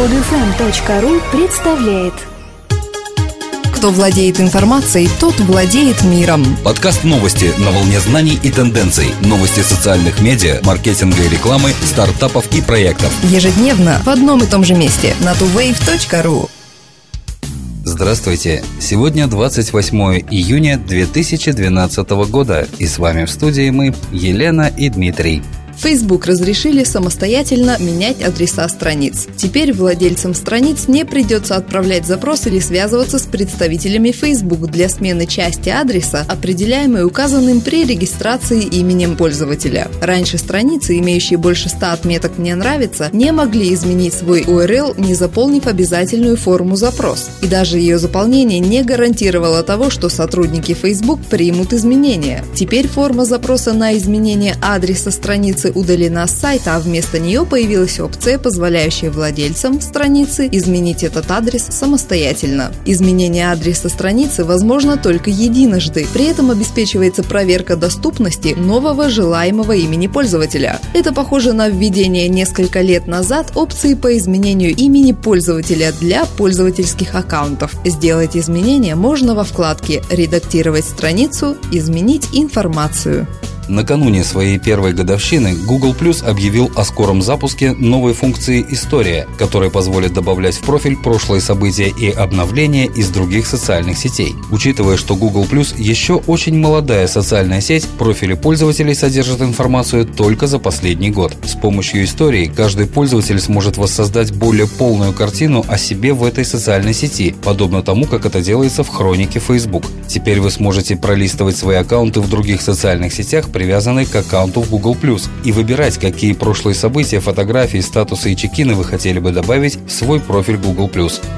Подфм.ру представляет Кто владеет информацией, тот владеет миром. Подкаст новости на волне знаний и тенденций. Новости социальных медиа, маркетинга и рекламы, стартапов и проектов. Ежедневно в одном и том же месте на tuwave.ru Здравствуйте! Сегодня 28 июня 2012 года, и с вами в студии мы, Елена и Дмитрий. Facebook разрешили самостоятельно менять адреса страниц. Теперь владельцам страниц не придется отправлять запрос или связываться с представителями Facebook для смены части адреса, определяемой указанным при регистрации именем пользователя. Раньше страницы, имеющие больше 100 отметок «Мне нравится», не могли изменить свой URL, не заполнив обязательную форму «Запрос». И даже ее заполнение не гарантировало того, что сотрудники Facebook примут изменения. Теперь форма запроса на изменение адреса страницы удалена с сайта, а вместо нее появилась опция, позволяющая владельцам страницы изменить этот адрес самостоятельно. Изменение адреса страницы возможно только единожды. При этом обеспечивается проверка доступности нового желаемого имени пользователя. Это похоже на введение несколько лет назад опции по изменению имени пользователя для пользовательских аккаунтов. Сделать изменения можно во вкладке «Редактировать страницу», «Изменить информацию». Накануне своей первой годовщины Google Plus объявил о скором запуске новой функции «История», которая позволит добавлять в профиль прошлые события и обновления из других социальных сетей. Учитывая, что Google Plus еще очень молодая социальная сеть, профили пользователей содержат информацию только за последний год. С помощью истории каждый пользователь сможет воссоздать более полную картину о себе в этой социальной сети, подобно тому, как это делается в хронике Facebook. Теперь вы сможете пролистывать свои аккаунты в других социальных сетях, привязанные к аккаунту в Google+, и выбирать, какие прошлые события, фотографии, статусы и чекины вы хотели бы добавить в свой профиль Google+.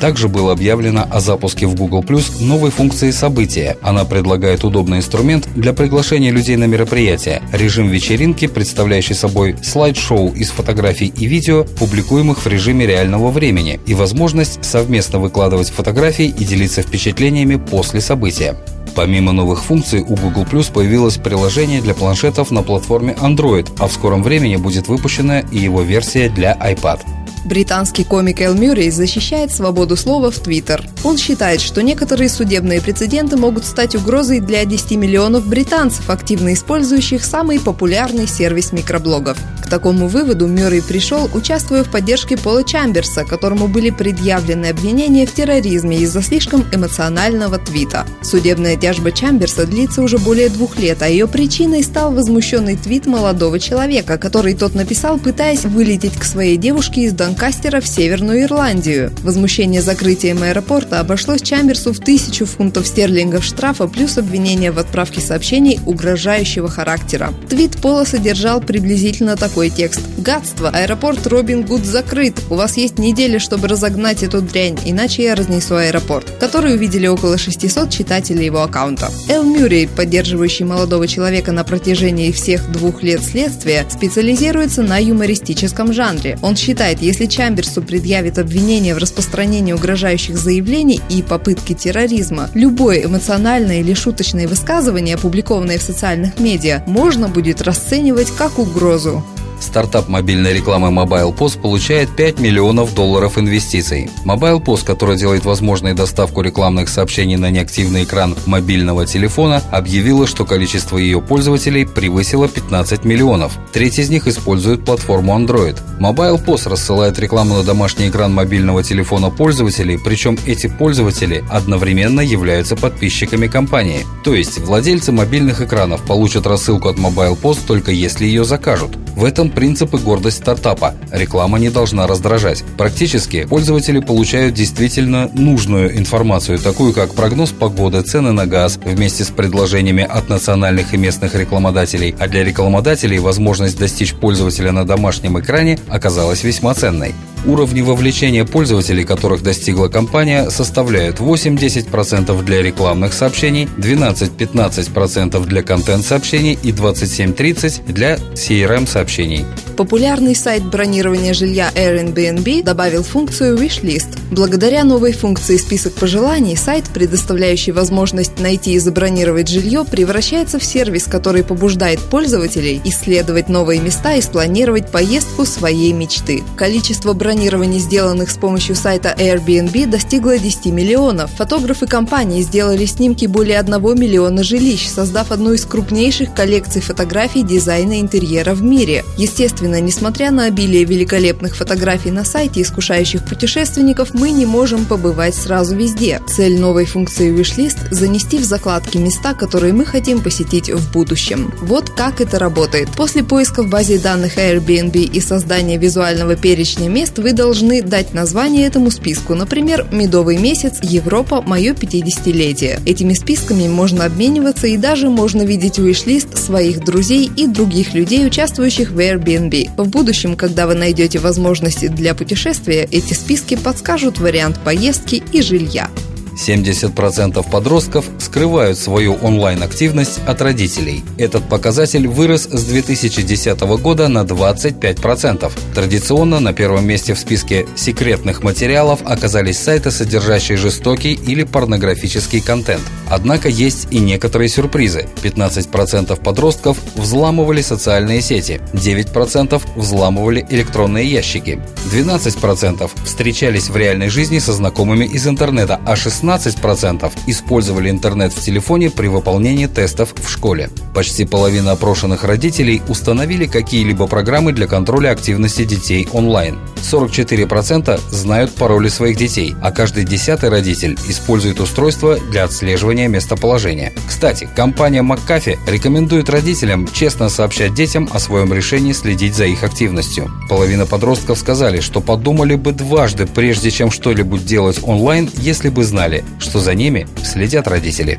Также было объявлено о запуске в Google+, новой функции «События». Она предлагает удобный инструмент для приглашения людей на мероприятия, режим вечеринки, представляющий собой слайд-шоу из фотографий и видео, публикуемых в режиме реального времени, и возможность совместно выкладывать фотографии и делиться впечатлениями после события. Помимо новых функций, у Google Plus появилось приложение для планшетов на платформе Android, а в скором времени будет выпущена и его версия для iPad. Британский комик Эл Мюррей защищает свободу слова в Твиттер. Он считает, что некоторые судебные прецеденты могут стать угрозой для 10 миллионов британцев, активно использующих самый популярный сервис микроблогов. К такому выводу Мюррей пришел, участвуя в поддержке Пола Чамберса, которому были предъявлены обвинения в терроризме из-за слишком эмоционального твита. Судебная тяжба Чамберса длится уже более двух лет, а ее причиной стал возмущенный твит молодого человека, который тот написал, пытаясь вылететь к своей девушке из Донкастера в Северную Ирландию. Возмущение закрытием аэропорта обошлось Чамберсу в тысячу фунтов стерлингов штрафа плюс обвинение в отправке сообщений угрожающего характера. Твит Пола содержал приблизительно такой текст. «Гадство! Аэропорт Робин Гуд закрыт! У вас есть неделя, чтобы разогнать эту дрянь, иначе я разнесу аэропорт», который увидели около 600 читателей его аккаунта. Эл Мюррей, поддерживающий молодого человека на протяжении всех двух лет следствия, специализируется на юмористическом жанре. Он считает, если Чамберсу предъявит обвинение в распространении угрожающих заявлений и попытки терроризма, любое эмоциональное или шуточное высказывание, опубликованное в социальных медиа, можно будет расценивать как угрозу. Стартап мобильной рекламы Mobile Post получает 5 миллионов долларов инвестиций. Mobile Post, который делает возможной доставку рекламных сообщений на неактивный экран мобильного телефона, объявила, что количество ее пользователей превысило 15 миллионов. Треть из них использует платформу Android. Mobile Post рассылает рекламу на домашний экран мобильного телефона пользователей, причем эти пользователи одновременно являются подписчиками компании. То есть владельцы мобильных экранов получат рассылку от Mobile Post только если ее закажут. В этом принцип и гордость стартапа. Реклама не должна раздражать. Практически пользователи получают действительно нужную информацию, такую как прогноз погоды, цены на газ, вместе с предложениями от национальных и местных рекламодателей. А для рекламодателей возможность достичь пользователя на домашнем экране оказалась весьма ценной. Уровни вовлечения пользователей, которых достигла компания, составляют 8-10% для рекламных сообщений, 12-15% для контент-сообщений и 27-30% для CRM-сообщений. Популярный сайт бронирования жилья Airbnb добавил функцию Wishlist. Благодаря новой функции «Список пожеланий» сайт, предоставляющий возможность найти и забронировать жилье, превращается в сервис, который побуждает пользователей исследовать новые места и спланировать поездку своей мечты. Количество бронирований, сделанных с помощью сайта Airbnb, достигло 10 миллионов. Фотографы компании сделали снимки более 1 миллиона жилищ, создав одну из крупнейших коллекций фотографий дизайна интерьера в мире. Естественно, несмотря на обилие великолепных фотографий на сайте, искушающих путешественников, мы не можем побывать сразу везде. Цель новой функции Wishlist – занести в закладки места, которые мы хотим посетить в будущем. Вот как это работает. После поиска в базе данных Airbnb и создания визуального перечня мест вы должны дать название этому списку, например, «Медовый месяц. Европа. Мое 50-летие». Этими списками можно обмениваться и даже можно видеть wishlist своих друзей и других людей, участвующих в Airbnb. В будущем, когда вы найдете возможности для путешествия, эти списки подскажут вариант поездки и жилья. 70% подростков скрывают свою онлайн-активность от родителей. Этот показатель вырос с 2010 года на 25%. Традиционно на первом месте в списке секретных материалов оказались сайты, содержащие жестокий или порнографический контент. Однако есть и некоторые сюрпризы. 15% подростков взламывали социальные сети, 9% взламывали электронные ящики, 12% встречались в реальной жизни со знакомыми из интернета, а 16% использовали интернет в телефоне при выполнении тестов в школе. Почти половина опрошенных родителей установили какие-либо программы для контроля активности детей онлайн. 44% знают пароли своих детей, а каждый десятый родитель использует устройство для отслеживания местоположения. Кстати, компания McAfee рекомендует родителям честно сообщать детям о своем решении следить за их активностью. Половина подростков сказали, что подумали бы дважды, прежде чем что-либо делать онлайн, если бы знали, что за ними следят родители.